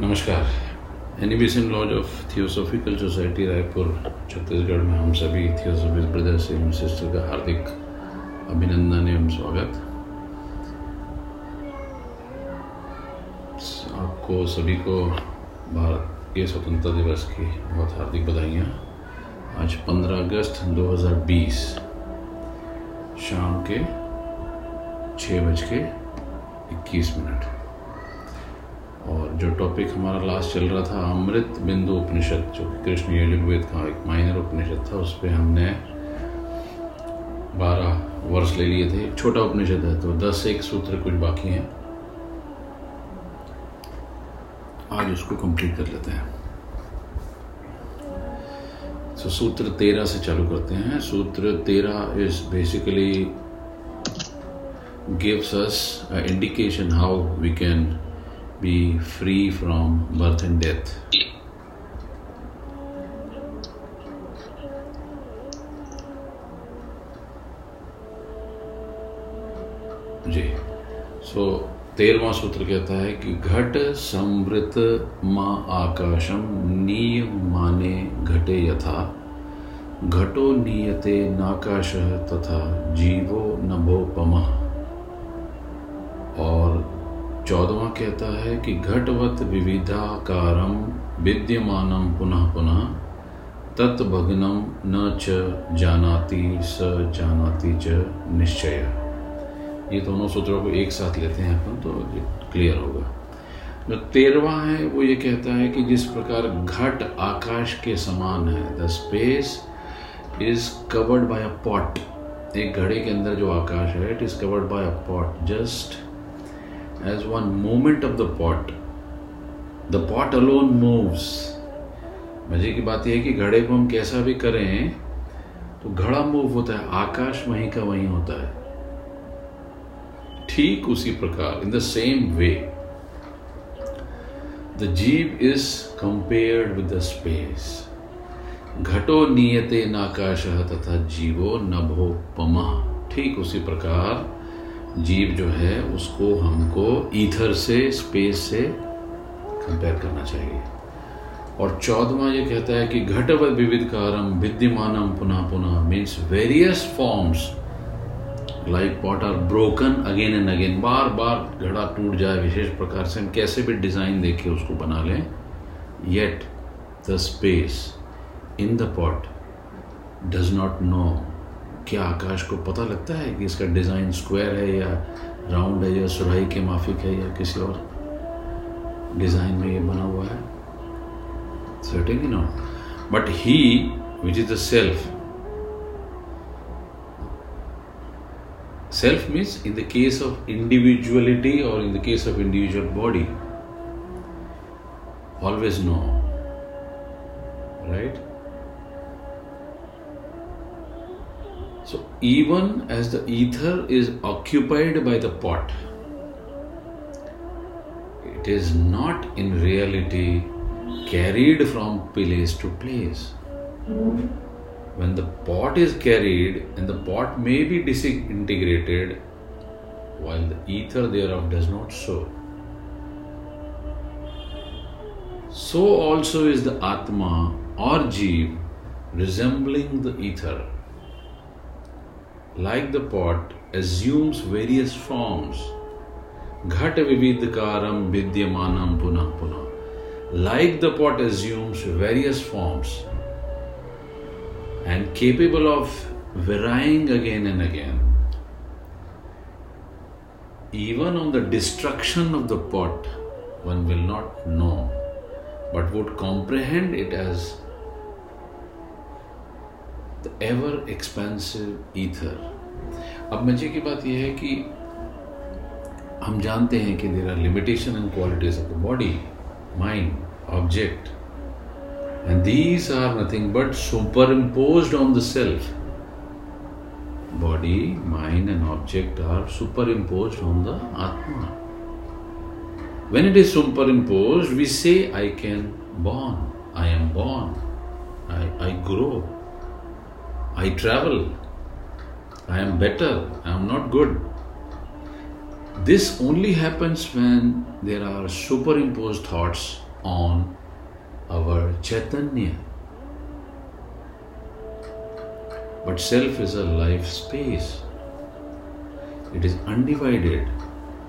नमस्कार। Animation lodge of Theosophical Society Raipur Chhattisgarh में हम सभी थियोसॉफिक ब्रदर्स एवं सिस्टर का हार्दिक अभिनंदन एवं स्वागत। आपको सभी को भारत के स्वतंत्रता दिवस की बहुत हार्दिक बधाइयाँ। आज 15 अगस्त 2020 शाम के छः बज के इक्कीस मिनट। और जो टॉपिक हमारा लास्ट चल रहा था, अमृत बिंदु उपनिषद, जो कृष्ण यजुर्वेद का एक माइनर उपनिषद था, उस पर हमने बारह वर्ष ले लिए थे। छोटा उपनिषद है तो दस एक सूत्र कुछ बाकी हैं। आज उसको कंप्लीट कर लेते हैं। तो सूत्र तेरह से चालू करते हैं। सूत्र तेरह is basically us an indication how we can be free from birth and death. जी। सो तेरवा सूत्र कहता है कि घट समृत माँ आकाशम नीय माने घटे यथा। घटो नीयते नाकाश तथा जीवो नभोपमः चौदवा कहता है कि घटवत विविधाकारम विद्यमानम पुनः पुनः तत्भग्नम न च जानाति स जानाति च निश्चय। ये दोनों सूत्रों को एक साथ लेते हैं अपन तो क्लियर होगा। जो तेरवा है, वो ये कहता है कि जिस प्रकार घट आकाश के समान है the space is covered by a pot एक घड़े के अंदर जो आकाश है it is covered by a pot just as one movement of the pot. The pot alone moves. मज़े की बात यह है कि घड़े को हम कैसा भी करें तो घड़ा मूव होता है आकाश वहीं का वहीं होता है ठीक उसी प्रकार in the same way the jiva is compared with the space घटो नियते नाकाश तथा जीवो नभो पम ठीक उसी प्रकार जीव जो है, उसको हमको ईथर से, स्पेस से कंपेयर करना चाहिए। और चौदवा ये कहता है कि घटव विविध कारम विद्यमानम पुनः पुनः means various forms like what are broken again and again बार बार घड़ा टूट जाए विशेष प्रकार से, हम कैसे भी डिज़ाइन देके उसको बना लें। Yet the space in the pot does not know क्या आकाश को पता लगता है कि इसका डिज़ाइन स्क्वायर है या राउंड है या सुराई के माफिक है या किसी और डिज़ाइन में ये बना हुआ है? Certainly not but he which is the self self means in the case of individuality और in the case of individual body always know right even as the ether is occupied by the pot, it is not in reality carried from place to place. When the pot is carried and the pot may be disintegrated, while the ether thereof does not so. So also is the Atma or Jeev resembling the ether like the pot, assumes various forms. Ghat vividkaram vidyamanam punah punah. Like the pot assumes various forms and capable of varying again and again. Even on the destruction of the pot, one will not know, but would comprehend it as the ever expansive ether. अब मज़े की बात यह है कि हम जानते हैं कि there are limitation and qualities of the body mind object and these are nothing but super impose on the self body mind and object are super impose on the Atma when it is superimposed we say i can born i am born. I, I grow. I travel. I am better. I am not good. This only happens when there are superimposed thoughts on our Chaitanya. But self is a life space. It is undivided,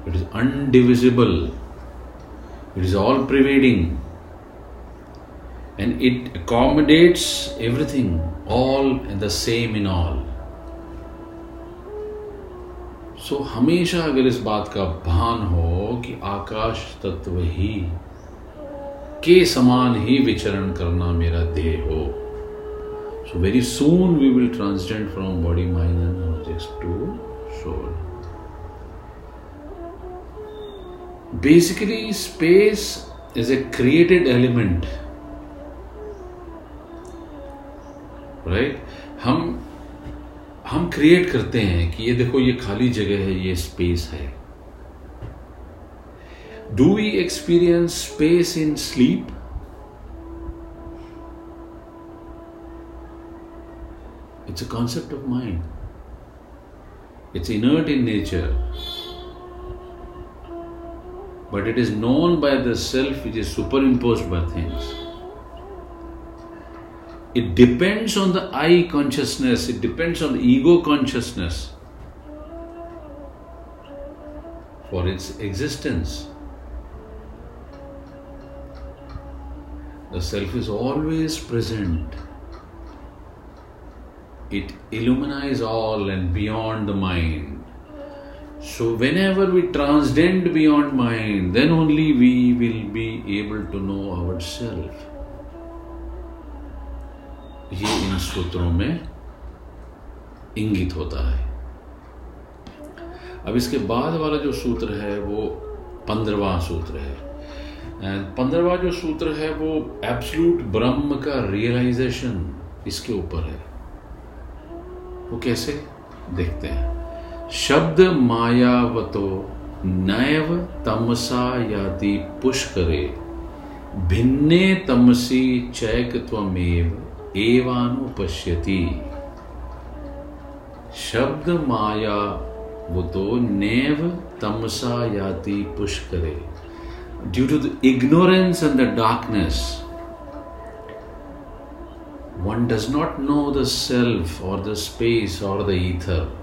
it is undivisible, it is all pervading, and it accommodates everything, all and the same in all. So हमेशा अगर इस बात का भान हो कि आकाश तत्व ही के समान ही विचरण करना मेरा देह हो so very soon we will transcend from body mind and objects to soul basically space is a created element right हम हम क्रिएट करते हैं कि ये देखो, ये खाली जगह है, ये स्पेस है। Do we experience space in sleep it's a concept of mind it's inert in nature but it is known by the self which is superimposed by things. It depends on the I consciousness, it depends on the ego consciousness for its existence. The self is always present. It illuminates all and beyond the mind. So, whenever we transcend beyond mind, then only we will be able to know ourselves. ये इन सूत्रों में इंगित होता है। अब इसके बाद वाला जो सूत्र है, वो पंद्रवा सूत्र है। पंद्रवा जो सूत्र है, वो एब्सलूट ब्रह्म का रियलाइजेशन इसके ऊपर है। वो कैसे? देखते हैं। शब्द मायावतो नैव तमसा याति पुष्करे, भिन्ने तमसी चैक चैकत्वमेव एवानुपश्यति। शब्द माया वो तो नेव तमसा याति पुष्करे। Due to the ignorance and the darkness one does not know the self और द स्पेस और the ether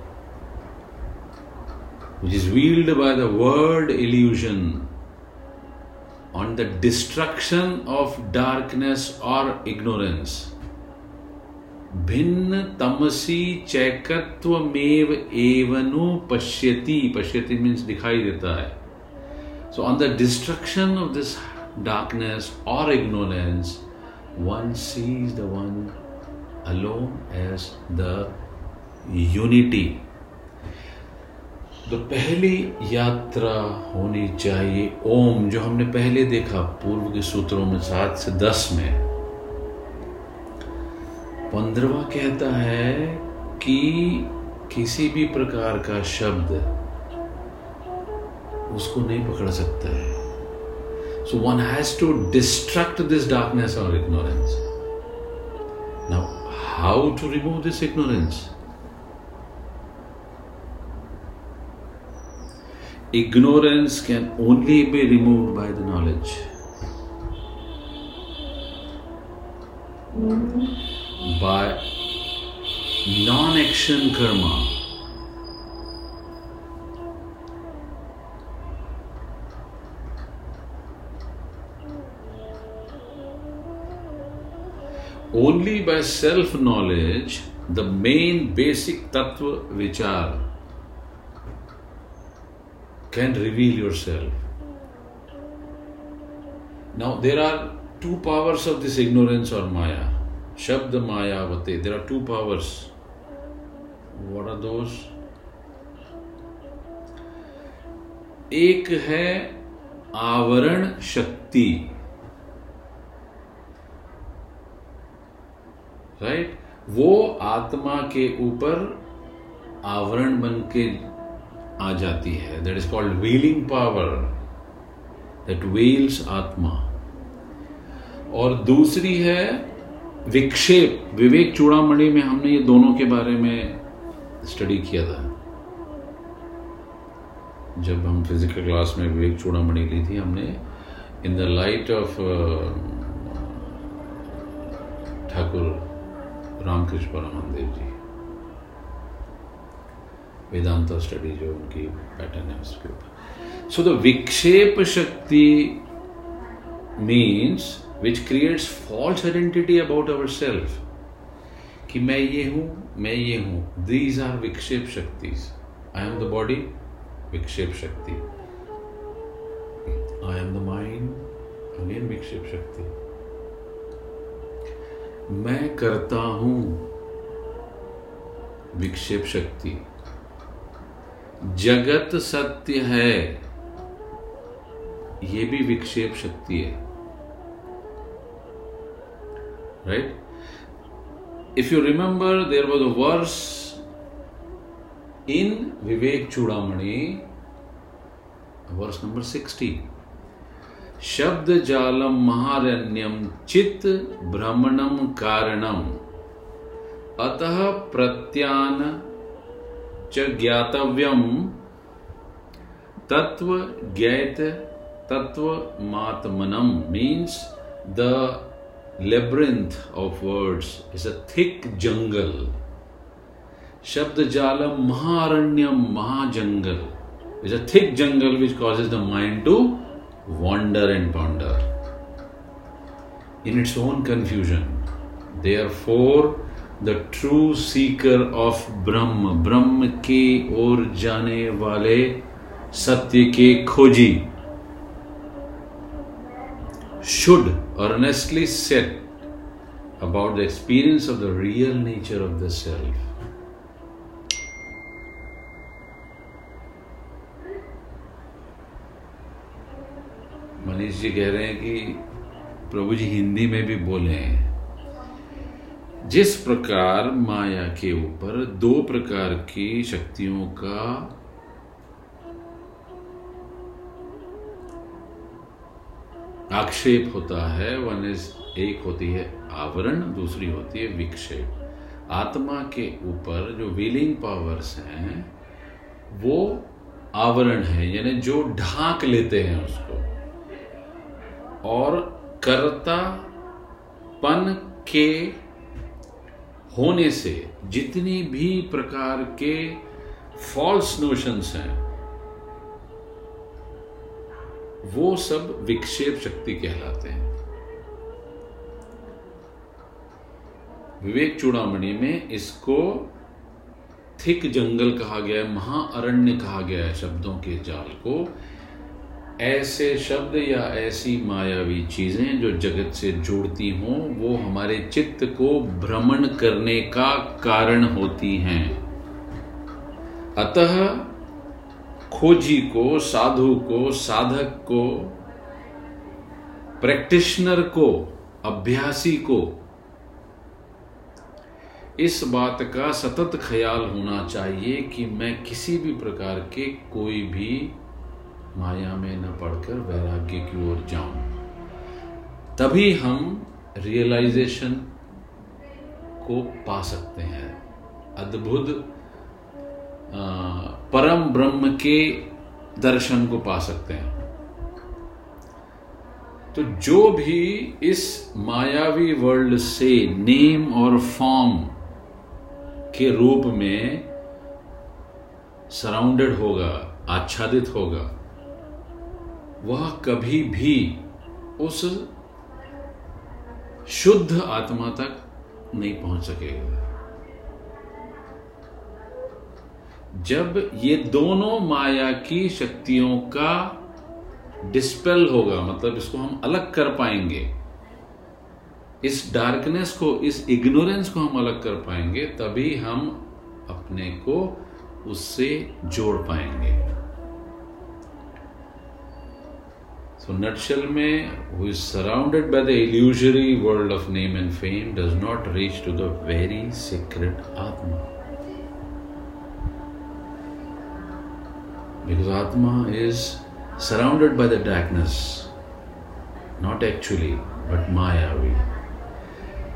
which is veiled by the word illusion on the destruction of darkness और इग्नोरेंस भिन्न तमसी चैकत्व मेव एवनु पश्यति। पश्यति मीन्स दिखाई देता है। So on the destruction of this darkness और ignorance one sees the one alone as the unity तो पहली यात्रा होनी चाहिए, ओम, जो हमने पहले देखा पूर्व के सूत्रों में सात से दस में। पंद्रवा कहता है कि किसी भी प्रकार का शब्द उसको नहीं पकड़ सकता है so one has to destruct this darkness और ignorance now how to remove this ignorance ignorance can only be removed by the knowledge. Mm-hmm. By non action karma. Only by self knowledge, the main basic tattva vichar can reveal yourself. Now, there are two powers of this ignorance or maya. Shabd Mayavate. There are two powers. What are those? एक है आवरण शक्ति right right? वो आत्मा के ऊपर आवरण बन के आ जाती है that is called veiling power that veils Atma और दूसरी है विक्षेप विवेक चूड़ामणि में हमने ये दोनों के बारे में स्टडी किया था। जब हम फ़िज़िकल क्लास में विवेक चूड़ामणि ली थी हमने in the light of Thakur Ramakrishna Paramahandev ji, Vedanta study जो उनकी पैटर्न है उसके ऊपर। So the vikshep shakti means which creates false identity about our self कि मैं ये हूँ, मैं ये हूँ। दीज आर विक्षेप shakti I M the body vikshep shakti. I am the mind again vikshep shakti. मैं करता हूँ, विक्षेप शक्ति। जगत सत्य है, ये भी विक्षेप शक्ति है। Right if you remember there was a verse in Vivekachudamani verse number sixty शब्द जालम महारण्यम चित्त भ्रमणम कारणम अतः प्रत्यान च ज्ञातव्यम तत्व ज्ञात तत्व मात्मनम means the labyrinth of words is a thick jungle शब्द जालम महारण्यम महाजंगल is a thick jungle which cause the mind to wander and ponder in its own confusion they are for the true seeker of Brahman ब्रह्म के ओर जाने वाले सत्य के खोजी should earnestly set about the experience of the real nature of the self. Manish ji कह रहे हैं कि प्रभु जी हिंदी में भी बोले हैं जिस प्रकार माया के ऊपर दो प्रकार की शक्तियों का आक्षेप होता है, वन इज़ एक होती है आवरण, दूसरी होती है विक्षेप। आत्मा के ऊपर जो विलिंग पावर्स हैं, वो आवरण है, यानी जो ढांक लेते हैं उसको। और कर्ता पन के होने से जितनी भी प्रकार के फॉल्स नोशंस हैं वो सब विक्षेप शक्ति कहलाते हैं। विवेक चूड़ामणि में इसको थिक जंगल कहा गया है, महाअरण्य कहा गया है शब्दों के जाल को। ऐसे शब्द या ऐसी मायावी चीज़ें जो जगत से जोड़ती हों, वो हमारे चित्त को भ्रमण करने का कारण होती हैं। अतः खोजी को, साधु को, साधक को प्रैक्टिशनर को, अभ्यासी को, इस बात का सतत ख्याल होना चाहिए कि मैं किसी भी प्रकार के कोई भी माया में न पढ़कर वैराग्य की ओर जाऊँ। तभी हम रियलाइजेशन को पा सकते हैं। अद्भुत परम ब्रह्म के दर्शन को पा सकते हैं। तो जो भी इस मायावी वर्ल्ड से नेम और फॉर्म के रूप में सराउंडेड होगा, आच्छादित होगा, वह कभी भी उस शुद्ध आत्मा तक नहीं पहुँच सकेगा। जब ये दोनों माया की शक्तियों का डिस्पेल होगा मतलब इसको हम अलग कर पाएँगे, इस डार्कनेस को, इस इग्नोरेंस को हम अलग कर पाएँगे, तभी हम अपने को उससे जोड़ पाएँगे। सो नटशल में who is surrounded by the illusory world of name and fame does not reach to the very secret Atma Because Atma is surrounded by the darkness, not actually, but Mayavi.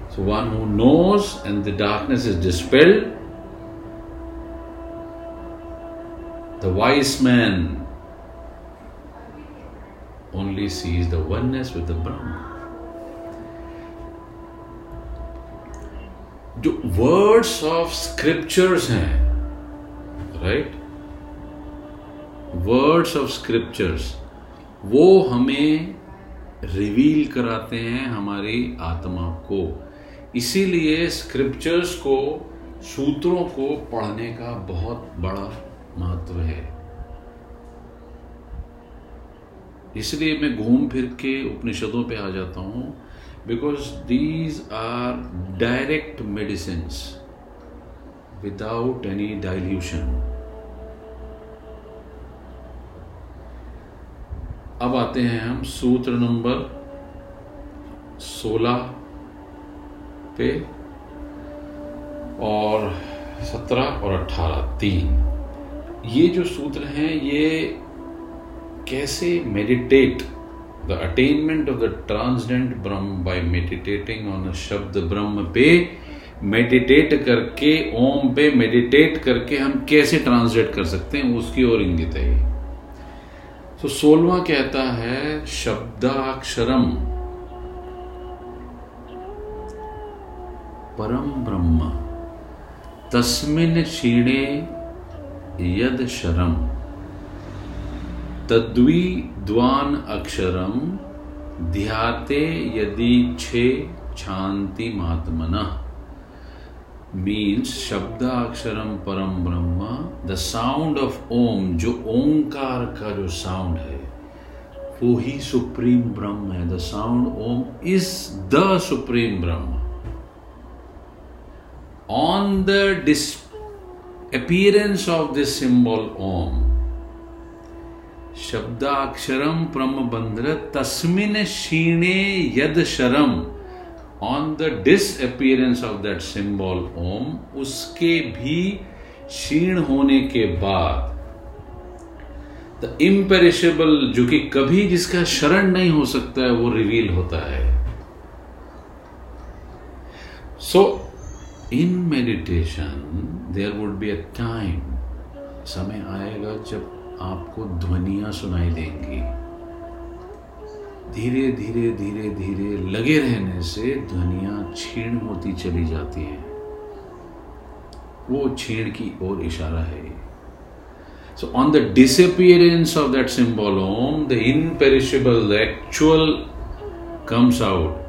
So, one who knows and the darkness is dispelled, the wise man only sees the oneness with the Brahma. जो words of scriptures हैं right words of scriptures वो हमें reveal कराते हैं हमारी आत्मा को। इसीलिए स्क्रिप्चर्स को, सूत्रों को पढ़ने का बहुत बड़ा महत्व है। इसलिए मैं घूम फिर के उपनिषदों पे आ जाता हूँ because these are direct medicine without any dilution अब आते हैं हम सूत्र नंबर 16 पे और 17 और 18 तीन। ये जो सूत्र हैं, ये कैसे meditate the attainment of the transcendent Brahman by meditating on shabda Brahman पे मेडिटेट करके, ओम पे मेडिटेट करके हम कैसे ट्रांसलेट कर सकते हैं, उसकी ओर इंगित है तो सोलवा कहता है, शब्दाक्षरम। परम ब्रह्म। तस्मिन क्षीणे यद शरम। तद्वी द्वान अक्षरम, ध्याते यदि छे शांति महात्मन मीन्स शब्दाक्षरम परम ब्रह्म द साउंड ऑफ़ ओम जो ओंकार का जो साउंड है वो ही सुप्रीम ब्रह्म है the sound Om is the supreme Brahma on the dish appearance of this symbol Om. शब्दाक्षरम प्रम बंध्र तस्मिन क्षीणे यद शरम on the disappearance of that symbol Om उसके भी क्षीण होने के बाद द इम्पेरिशेबल जो कि कभी जिसका शरण नहीं हो सकता है वो रिवील होता है so in meditation there would be a time समय आएगा जब आपको ध्वनिया सुनाई देंगी धीरे धीरे धीरे धीरे लगे रहने से ध्वनिया छीण होती चली जाती है। वो छीण की ओर इशारा है। So on the disappearance of that symbol Om the imperishable the actual comes out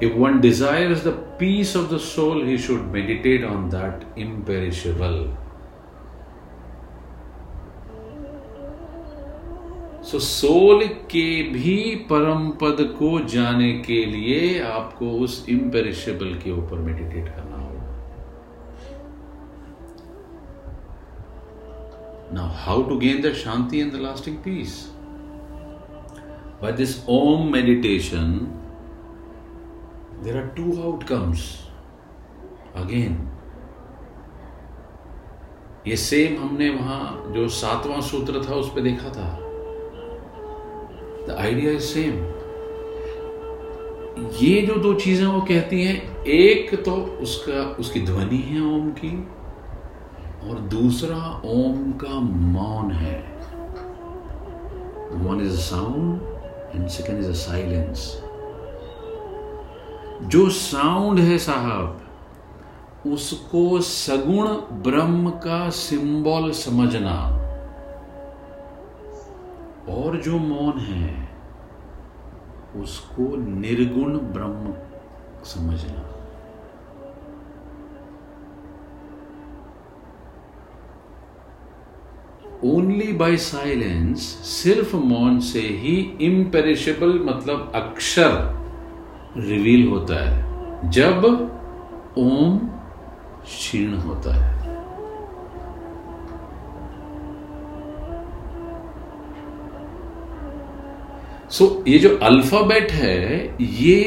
If one desires the peace of the soul, he should meditate on that imperishable. So soul के भी परम पद को जाने के लिए आपको उस इम्पेरिशेबल के ऊपर मेडिटेट करना होगा। Now how to gain the shanti and the lasting peace by this Om meditation there are two outcomes. Again, ये सेम हमने वहाँ जो सातवां सूत्र था, उस पर देखा था। द आइडिया इज़ सेम ये जो दो चीज़ें वो कहती हैं, एक तो उसका, उसकी ध्वनि है ओम की, और दूसरा ओम का मौन है। One is a sound and second is a silence जो साउंड है साहब, उसको सगुण ब्रह्म का सिंबल समझना। और जो मौन है, उसको निर्गुण ब्रह्म समझना। ओनली बाय साइलेंस सिर्फ़ मौन से ही इम्पेरिशेबल मतलब अक्षर रिवील होता है, जब ओम क्षीण होता है। सो so, ये जो अल्फ़ाबेट है ये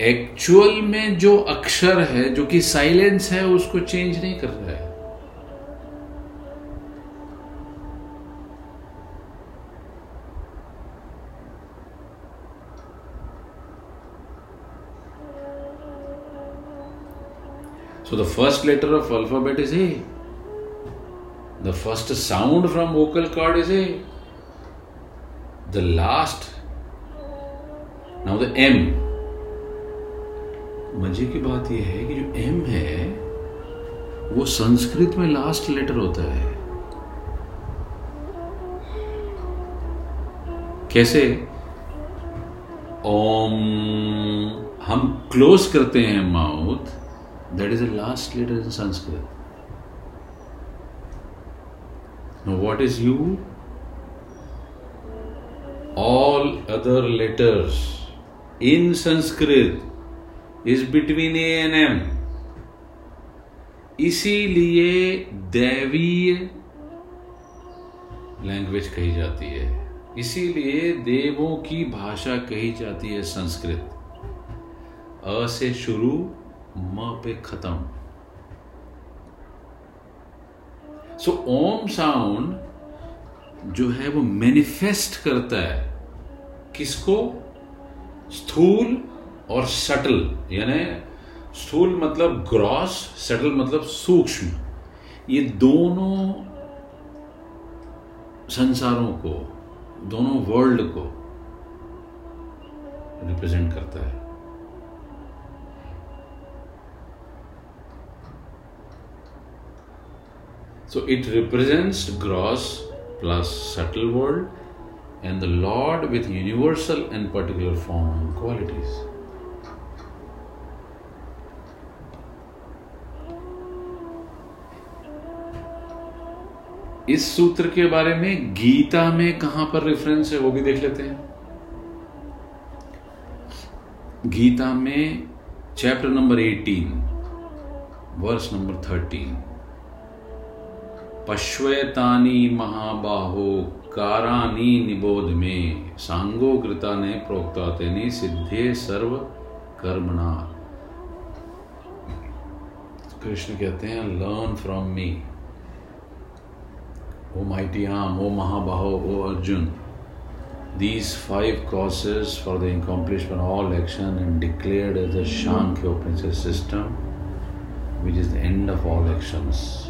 एक्चुअल में जो अक्षर है जो कि साइलेंस है उसको चेंज नहीं कर रहा है। So the first letter of alphabet is A the first sound from vocal cord is A the last now the M मज़े की बात यह है कि जो एम है, वो संस्कृत में लास्ट लेटर होता है। कैसे? ओम, हम क्लोज करते हैं mouth that is the last letter in Sanskrit. No what is U all other letters in Sanskrit is between A and M. इसीलिए दैवीय लैंग्वेज कही जाती है। इसीलिए देवों की भाषा कही जाती है संस्कृत। अ से शुरू, म पे खत्म। सो ओम साउंड जो है वो मैनिफेस्ट करता है। किसको? स्थूल और सटल, यानी स्थूल मतलब ग्रॉस सटल मतलब सूक्ष्म। ये दोनों संसारों को, दोनों वर्ल्ड को रिप्रेजेंट करता है। So it represents gross plus subtle world and the Lord with universal and particular form and qualities. इस सूत्र के बारे में गीता में कहाँ पर रेफरेंस है, वो भी देख लेते हैं गीता में चैप्टर नंबर 18 वर्स नंबर 13 पश्वेतानी महाबाहो कारानी निबोध में सांगो कृता ने प्रोक्ता तेनी सिद्धे सर्व कर्मणा। कृष्ण कहते हैं learn from me O mighty arm O Mahabaho O Arjuna these five causes for the accomplishment all action and declared as a Sankhya open system which is the end of all actions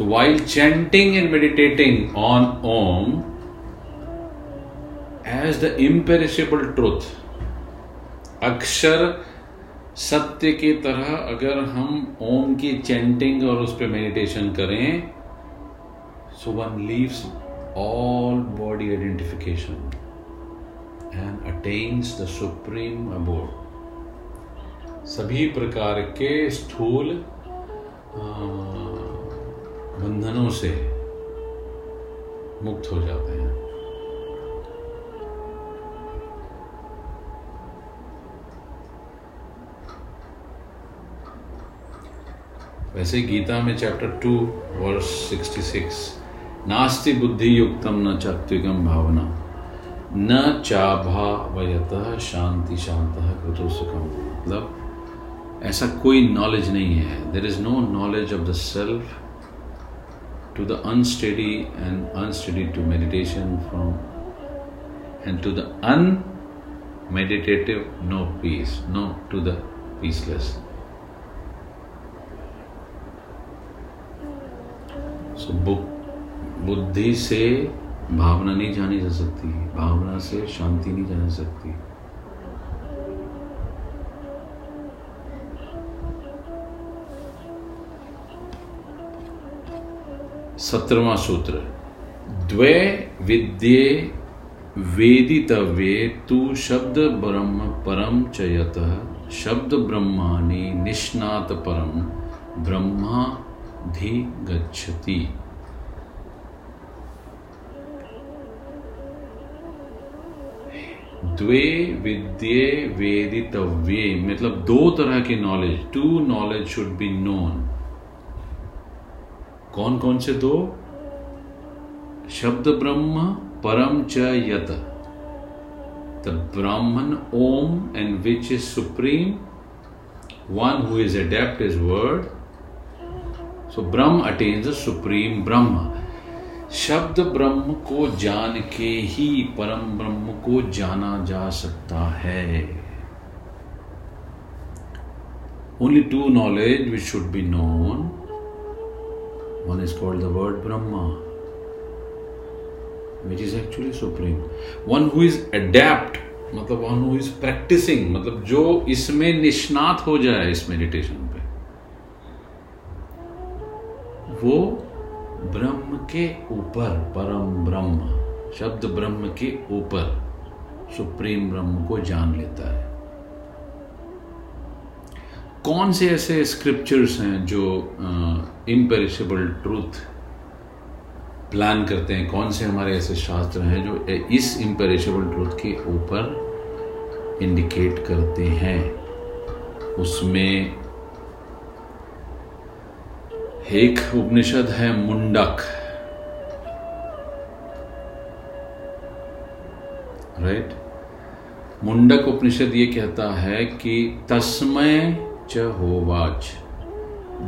So while chanting and meditating on Om as the imperishable truth, अक्षर सत्य की तरह अगर हम ओम की chanting और उस पर मेडिटेशन करें so one leaves all body identification and attains the supreme abode सभी प्रकार के स्थूल बंधनों से मुक्त हो जाते हैं। वैसे गीता में chapter two verse sixty six नास्ति बुद्धि युक्तम न चात्विकम भावना, न चाभावयत शांति शांत कृतो सुखम मतलब ऐसा कोई नॉलेज नहीं है। There is no knowledge of the self to the unsteady and unsteady to meditation from and to the unmeditative no peace no to the peaceless so बुद्धि से भावना नहीं जानी जा सकती भावना से शांति नहीं जानी सकती सत्रवा सूत्र द्वे विद्ये वेदितव्ये तु शब्द ब्रह्म परम चयत शब्द ब्रह्माणि निष्णात परम ब्रह्मा धी गच्छति। द्वे विद्ये वेदितव्ये मतलब दो तरह के knowledge two knowledge should be known कौन कौन से दो? शब्द ब्रह्म, परम च यत। The Brahman Om and which is supreme one who is adept is word so Brahma attains the supreme ब्रह्म शब्द ब्रह्म को जान के ही परम ब्रह्म को जाना जा सकता है। Only two knowledge which should be known One is called the word Brahma. Which is actually supreme one who is adept मतलब वन हु इज़ प्रैक्टिसिंग मतलब जो इसमें निष्णात हो जाए इस मेडिटेशन पे, वो ब्रह्म के ऊपर, परम ब्रह्म, शब्द ब्रह्म के ऊपर, सुप्रीम ब्रह्म को जान लेता है कौन से ऐसे स्क्रिप्चर्स हैं जो इम्पेरिशेबल ट्रूथ प्लान करते हैं? कौन से हमारे ऐसे शास्त्र हैं जो इस इम्पेरिशेबल ट्रूथ के ऊपर इंडिकेट करते हैं? उसमें एक उपनिषद है, मुंडक। Right right? मुंडक उपनिषद ये कहता है कि तस्मय च होवाच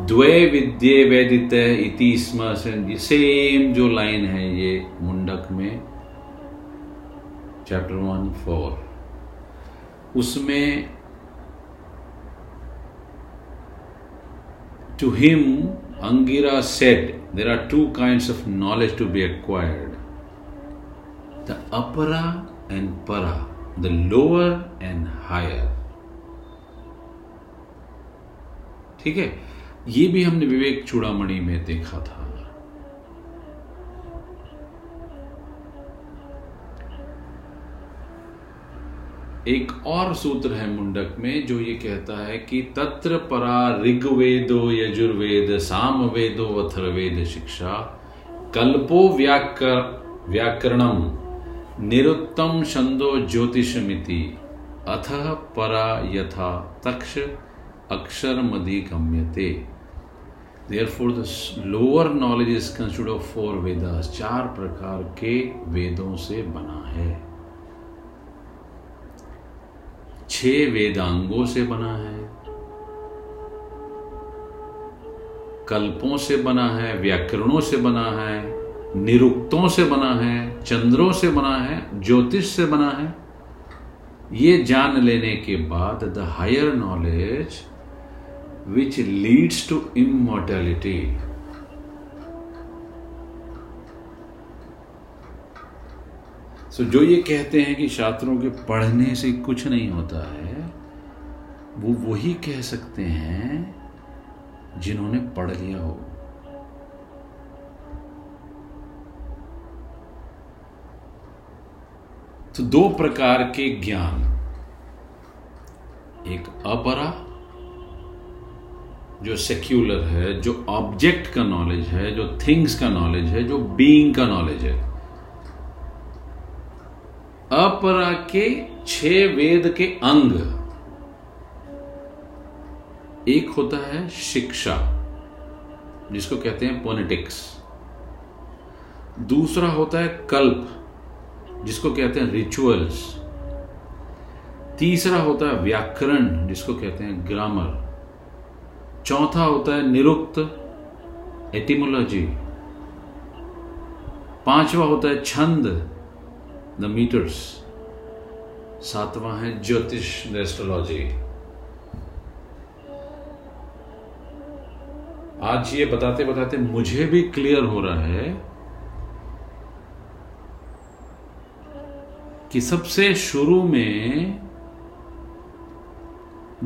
द्वे विद्ये वेदित इति स्म सेम जो लाइन है ये मुंडक में चैप्टर वन फोर उसमें to him Angira said there are two kind of knowledge to be acquired the apara and para the lower and higher ठीक है? ये भी हमने विवेक चूड़ामणि में देखा था। एक और सूत्र है मुंडक में, जो ये कहता है कि तत्र परा ऋग्वेदो यजुर्वेद साम वेदो अथर्वेद शिक्षा, कल्पो व्याकर व्याकरणम निरुत्तम छंदो ज्योतिषमिति, अथ परा यथा तक्ष गम्यते Therefore, the lower knowledge is consisted of four Vedas. चार प्रकार के वेदों से बना है। छह वेदांगों से बना है। कल्पों से बना है व्याकरणों से बना है निरुक्तों से बना है चंद्रों से बना है ज्योतिष से बना है। ये जान लेने के बाद the higher knowledge which leads to immortality. So so, जो ये कहते हैं कि शास्त्रों के पढ़ने से कुछ नहीं होता है वो वही कह सकते हैं जिन्होंने पढ़ लिया हो तो दो प्रकार के ज्ञान एक अपरा जो सेक्युलर है, जो ऑब्जेक्ट का नॉलेज है, जो थिंग्स का नॉलेज है, जो बीइंग का नॉलेज है। अपरा के छह वेद के अंग। एक होता है शिक्षा, जिसको कहते हैं पोलिटिक्स दूसरा होता है कल्प, जिसको कहते हैं रिचुअल्स तीसरा होता है व्याकरण, जिसको कहते हैं ग्रामर चौथा होता है निरुक्त एटिमोलॉजी। पांचवा होता है छंद द मीटर्स सातवां है ज्योतिष एस्ट्रोलॉजी आज ये बताते बताते मुझे भी क्लियर हो रहा है कि सबसे शुरू में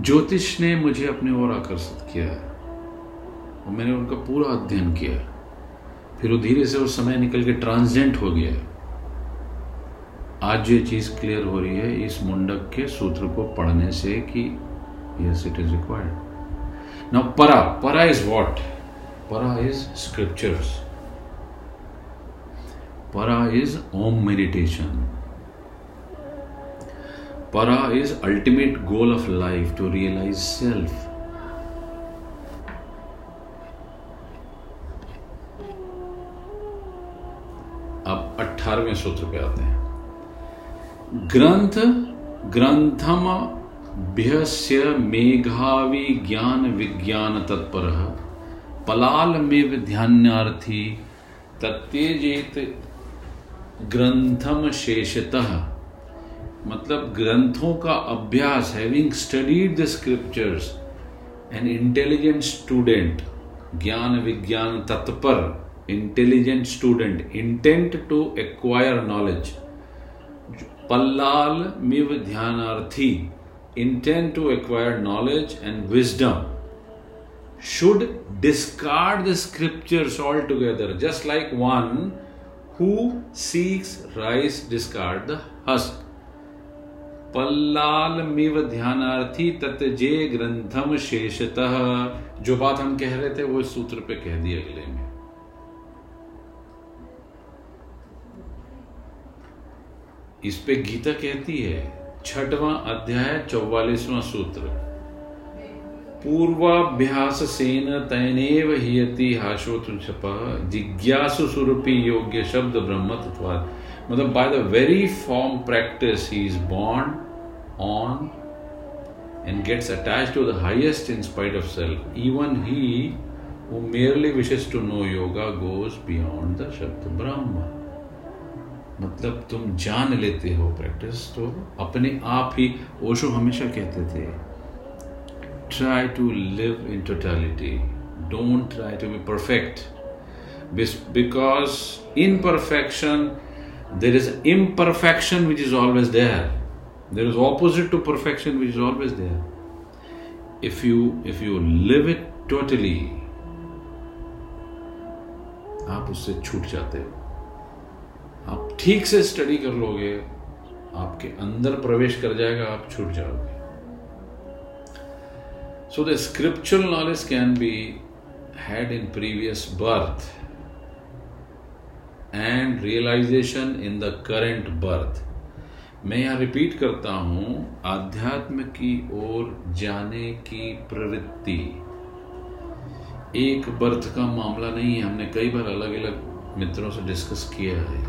ज्योतिष ने मुझे अपने ओर आकर्षित किया और मैंने उनका पूरा अध्ययन किया फिर वो धीरे से वो समय निकल के ट्रांसजेंट हो गया आज ये चीज़ क्लियर हो रही है, इस मुंडक के सूत्र को पढ़ने से कि yes it is required now para para is what para is scriptures para is Om meditation Para is ultimate goal of life to realize self. अब अठारहवें सूत्र पे आते हैं ग्रंथ, ग्रंथम भ्यस्य मेघावी ज्ञान विज्ञान तत्पर, पलाल में ध्यानार्थी तत्तेजित ग्रंथम शेषतः मतलब ग्रंथों का अभ्यास having studied the scriptures an intelligent student ज्ञान विज्ञान तत्पर intelligent student intent to acquire knowledge पल्लाल मिव ध्यानार्थी intent to acquire knowledge and wisdom should discard the scriptures all together just like one who seeks rice discard the husk पल्लाल मिव ध्यानार्थी तत्जे ग्रंथम शेषतः। जो बात हम कह रहे थे, वो इस सूत्र पे कह दिए अगले में। इस पे गीता कहती है, छठवां अध्याय, चौवालीसवां सूत्र। पूर्वाभ्यास सेन तैनेव हियति हाशोत्प जिज्ञासु स्वरूपी योग्य शब्द ब्रह्म मतलब by the very form practice he is born on and gets attached to the highest in spite of self. Even he who merely wishes to know yoga goes beyond the Shabd Brahma. मतलब तुम जान लेते हो practice तो अपने आप ही ओशो हमेशा कहते थे try to live in totality don't try to be perfect because in perfection there is imperfection which is always there there is opposite to perfection which is always there if you if you live it totally आप उससे छूट जाते हो। आप ठीक से study कर लोगे, आपके अंदर प्रवेश कर जाएगा, आप छूट जाओगे। So the scriptural knowledge can be had in previous birth and realization in the current birth मैं यहाँ रिपीट करता हूँ, आध्यात्म की ओर जाने की प्रवृत्ति। एक बर्थ का मामला नहीं है, हमने कई बार अलग अलग मित्रों से डिस्कस किया है।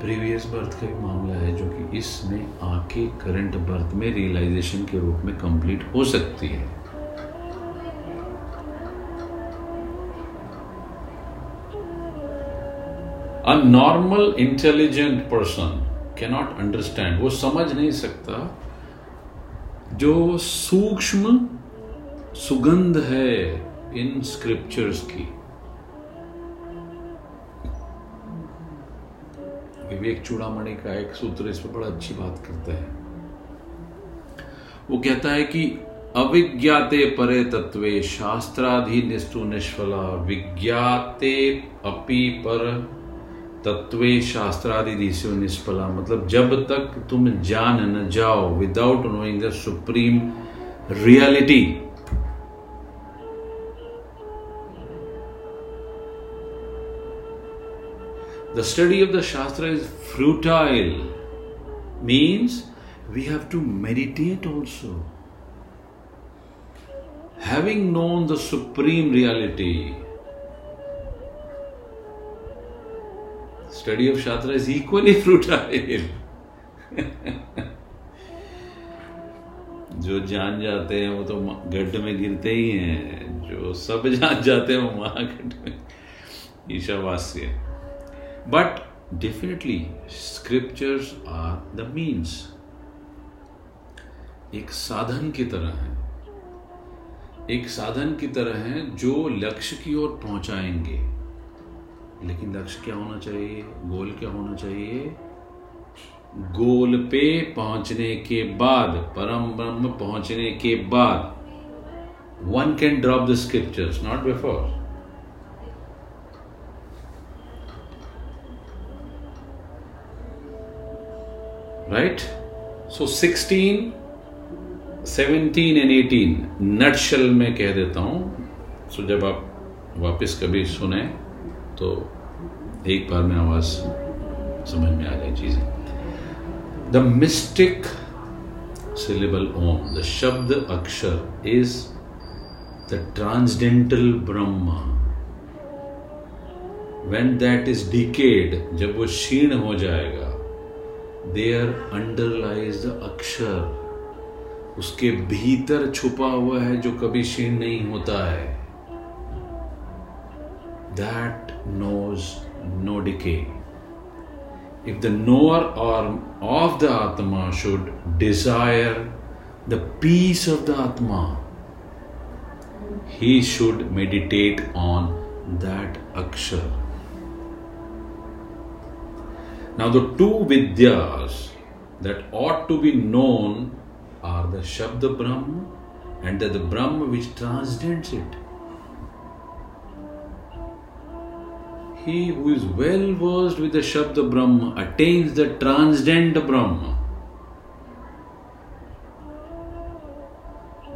प्रीवियस बर्थ का एक मामला है जो कि इसमें आके करंट बर्थ में रियलाइजेशन के रूप में कंप्लीट हो सकती है। A normal intelligent person cannot understand वो समझ नहीं सकता जो सूक्ष्म सुगंध है इन स्क्रिप्चर्स की। विवेक चूड़ामणि का एक सूत्र इस पर बड़ा अच्छी बात करता है। वो कहता है कि अविज्ञाते परे तत्वे शास्त्राधि निष्ठु निष्फला, विज्ञाते अपि पर तत्व शास्त्रादि ऋषि निष्फला। मतलब जब तक तुम जान न जाओ without knowing the supreme reality the study of the shastra is futile means we have to meditate also having known the supreme reality study of Shastra is equally futile. जो जान जाते हैं, वो तो गड्ढ में गिरते ही हैं। जो सब जान जाते हैं, वो महागढ़ में। Ishavasya. But definitely scriptures are the means एक साधन की तरह है। एक साधन की तरह है जो लक्ष्य की ओर पहुंचाएँगे। लेकिन लक्ष्य क्या होना चाहिए? गोल क्या होना चाहिए? गोल पे पहुँचने के बाद परम ब्रह्म पहुँचने के बाद one can drop the scriptures not before right so sixteen seventeen and eighteen nutshell में कह देता हूँ। सो so, जब आप वापस कभी सुने तो एक बार में आवाज़ समझ में आ जाए चीज़ें। The mystic syllable Om the shabda akshara is the transcendental Brahman when that is decayed जब वो क्षीण हो जाएगा देयर अंडरलाइज द अक्षर उसके भीतर छुपा हुआ है जो कभी क्षीण नहीं होता है। that knows no decay. If the knower arm of the Atma should desire the peace of the Atma, he should meditate on that Akshar. Now, the two Vidyas that ought to be known are the Shabda Brahma and the, the Brahma which transcends it. He who is well versed with the Shabda Brahma attains the transcendent Brahma.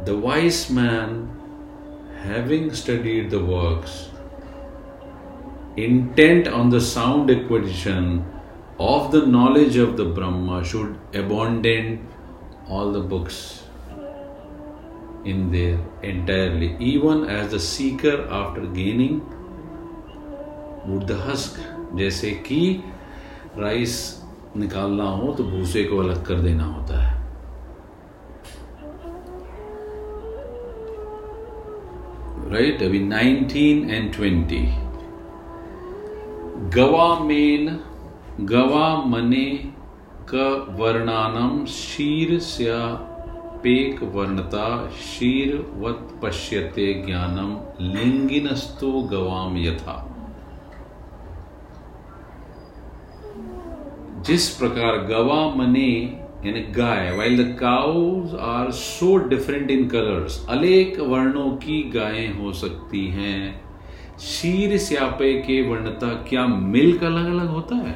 The wise man, having studied the works, intent on the sound acquisition of the knowledge of the Brahma, should abandon all the books in there entirely, even as the seeker after gaining husk, जैसे कि rice निकालना हो तो भूसे को अलग कर देना होता है। राइट अभी 19 एंड 20 गवा मेन गवा मने क वर्णानम शीर स्या पेक वर्णता शीरवत पश्यते ज्ञानम लिंगिनस्तु गवाम यथा। जिस प्रकार गवा मने यानी गाय while the cows are so different in colours अनेक वर्णों की गायें हो सकती हैं। शीर स्यापे के वर्णता क्या मिल्क अलग अलग होता है?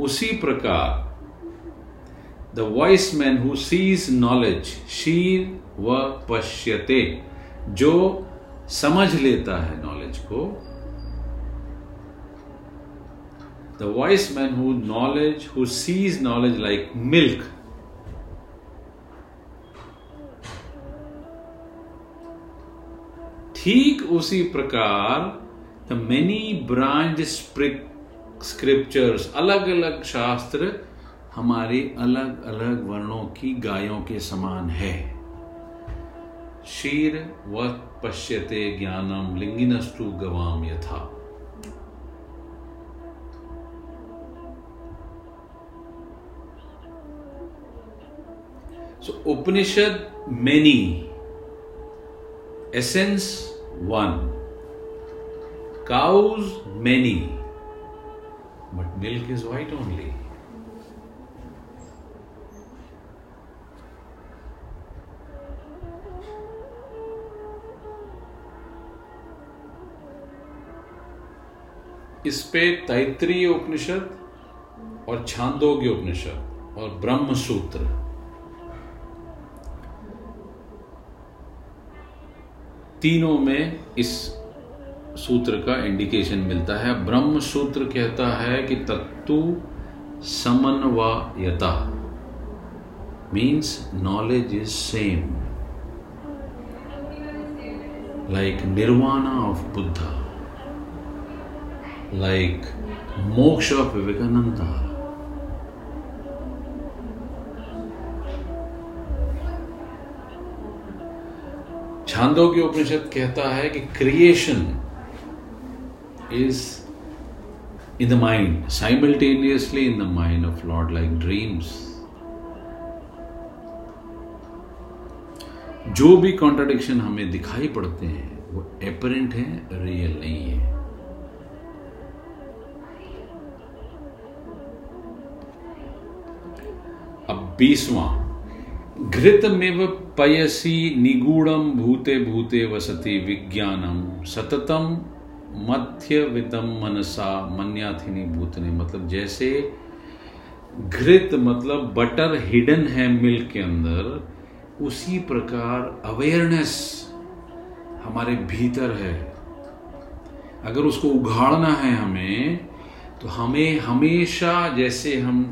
उसी प्रकार the wise man who sees knowledge शीर व पश्यते, जो समझ लेता है नॉलेज को the wise man who knowledge who sees knowledge like milk ठीक उसी प्रकार द मेनी ब्रांच स्क्रिप्चर्स अलग अलग शास्त्र हमारे अलग अलग वर्णों की गायों के समान है। शीर व पश्यते ज्ञानम, लिंगिनस्तु गवाम यथा। So Upanishad many essence one cows many but milk is white only इस पे तैतरीय उपनिषद और छांदोग्य उपनिषद और ब्रह्म सूत्र तीनों में इस सूत्र का इंडिकेशन मिलता है। ब्रह्म सूत्र कहता है कि तत्तु समन्वयता means knowledge is same like nirvana of Buddha like moksha of Vivekananda. Chandogya Upanishad कहता है कि creation is in the mind simultaneously in the mind of Lord like dreams जो भी कॉन्ट्राडिक्शन हमें दिखाई पड़ते हैं, वो एपरेंट है रियल नहीं है। अब बीसवां, घृतमिव पयसी निगूढ़म भूते भूते वसति विज्ञानम सततम मध्यवितम मनसा मन्याथिनी भूतने। मतलब जैसे घृत मतलब बटर हिडन है मिल्क के अंदर, उसी प्रकार अवेयरनेस हमारे भीतर है। अगर उसको उघाड़ना है हमें तो हमें हमेशा जैसे हम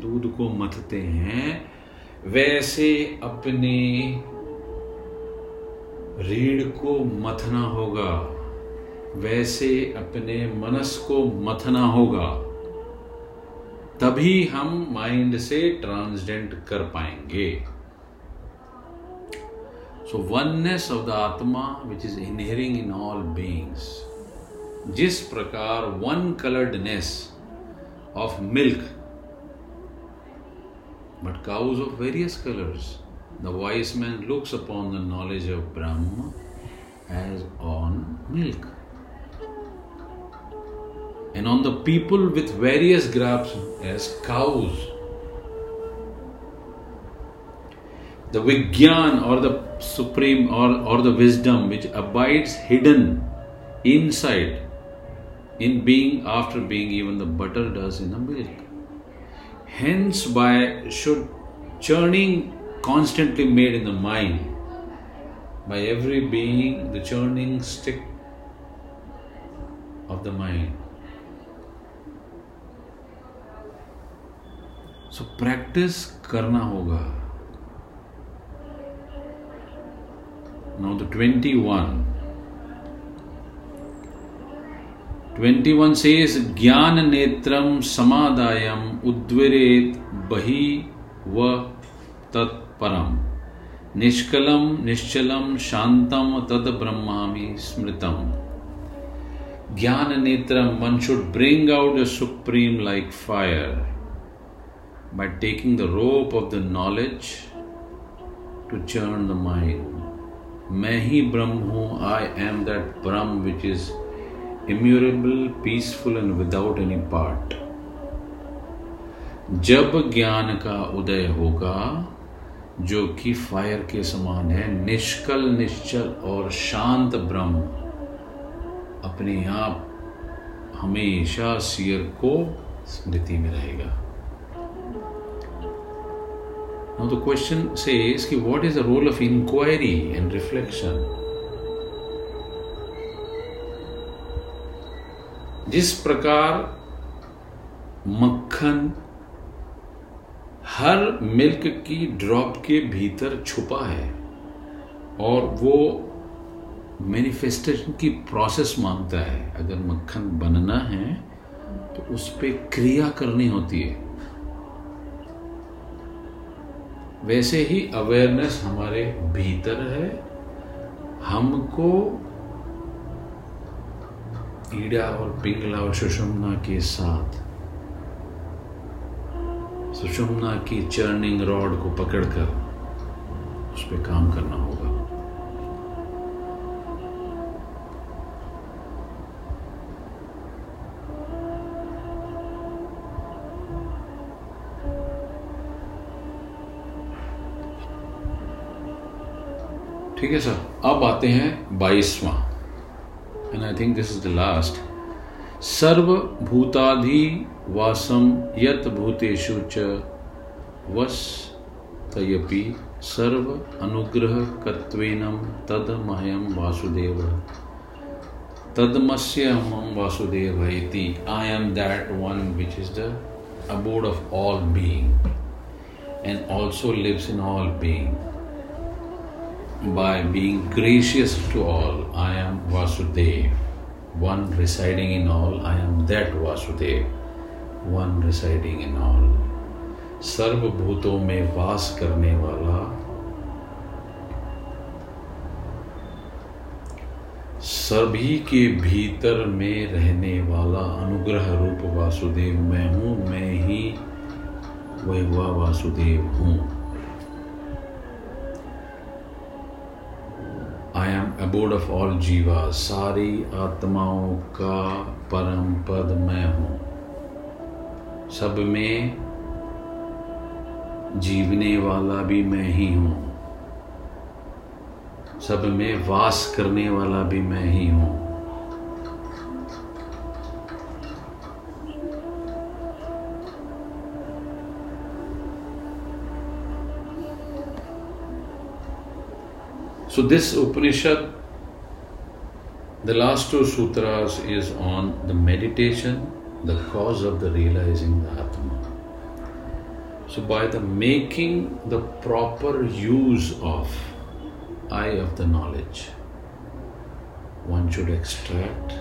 दूध को मथते हैं वैसे अपने रीढ़ को मथना होगा, वैसे अपने मनस को मथना होगा, तभी हम माइंड से ट्रांसडेंट कर पाएँगे। सो oneness of the atma which is inhering in all beings जिस प्रकार one colouredness of milk but cows of various colors. The wise man looks upon the knowledge of Brahma as on milk. And on the people with various grafts as cows. The Vigyan or the supreme or, or the wisdom which abides hidden inside in being after being even the butter does in the milk. Hence, by should churning constantly made in the mind by every being, the churning stick of the mind. So practice करना होगा. Now the 21. 21 says, ज्ञान नेत्रम समादायम उद्विरेत बही व तत्परम निष्कलम, निश्चलम शांतम तद ब्रह्मामि, स्मृतम ज्ञान नेत्रम one should bring out the supreme like fire by taking the rope of the knowledge to churn the mind मैं ही ब्रह्म हूँ I am that Brahma which is immutable peaceful and without any part जब ज्ञान का उदय होगा, जो कि fire के समान है, निष्कल, निश्चल और शांत ब्रह्म, अपने आप हमेशा सियर को स्मृति में रहेगा। क्वेश्चन से इसकी what is the role of inquiry and reflection जिस प्रकार मक्खन हर मिल्क की ड्रॉप के भीतर छुपा है और वो मैनिफेस्टेशन की प्रोसेस माँगता है। अगर मक्खन बनना है तो उस पर क्रिया करनी होती है। वैसे ही अवेयरनेस हमारे भीतर है। हमको ईड़ा और पिंगला और सुषुम्ना के साथ। सुषुम्ना की चर्निंग रॉड को पकड़कर उस पर काम करना होगा। ठीक है सर, अब आते हैं बाईसवां। And I think this is the last. सर्व भूताधि वासम यत भूतेषु च वस तयपि सर्व अनुग्रह कत्वेनम तद महयम वासुदेव तदमस्य हम वासुदेव इति I am that one which is the abode of all being and also lives in all being. By being gracious to all. I am Vasudev, one residing in all. I am that Vasudev, one residing in all. सर्वभूतों में वास करने वाला सभी के भीतर में रहने वाला अनुग्रह रूप वासुदेव मैं हूँ मैं ही वह वासुदेव हूँ अबोर्ड ऑफ़ ऑल जीवा सारी आत्माओं का परम पद मैं हूँ सब में जीवने वाला भी मैं ही हूँ सब में वास करने वाला भी मैं ही हूँ So, this Upanishad, the last two sutras, is on the meditation, the cause of the realizing the Atma. So, by the making the proper use of eye of the knowledge, one should extract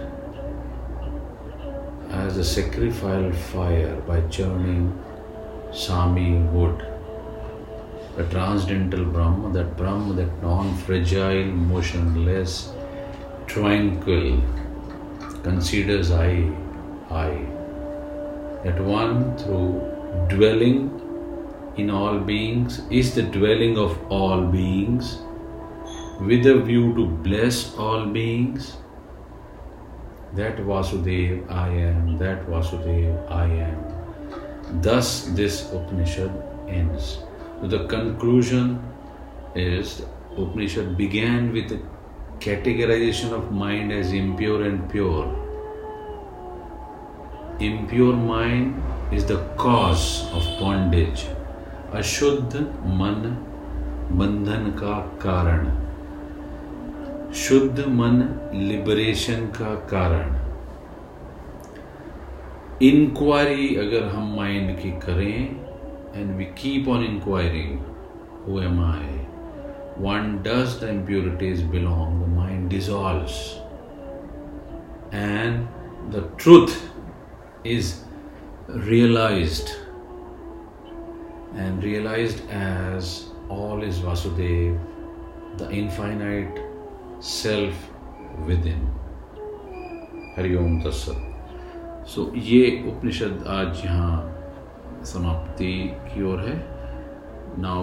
as a sacrificial fire by churning Sami wood the transcendental Brahma, that Brahma, that non fragile, motionless, tranquil, considers I, I. That one through dwelling in all beings is the dwelling of all beings with a view to bless all beings. That Vasudev I am, that Vasudev I am. Thus, this Upanishad ends. The conclusion is Upanishad began with a categorization of mind as impure and pure. Impure mind is the cause of bondage. अशुद्ध मन बंधन का कारण शुद्ध मन liberation का कारण inquiry अगर हम माइंड की करें and we keep on inquiring who am I one does the impurities belong, the mind dissolves. And the truth is realized and realized as all is Vasudev, the infinite self within. Hariom तत्सत so ये उपनिषद आज यहाँ समाप्ति की ओर है now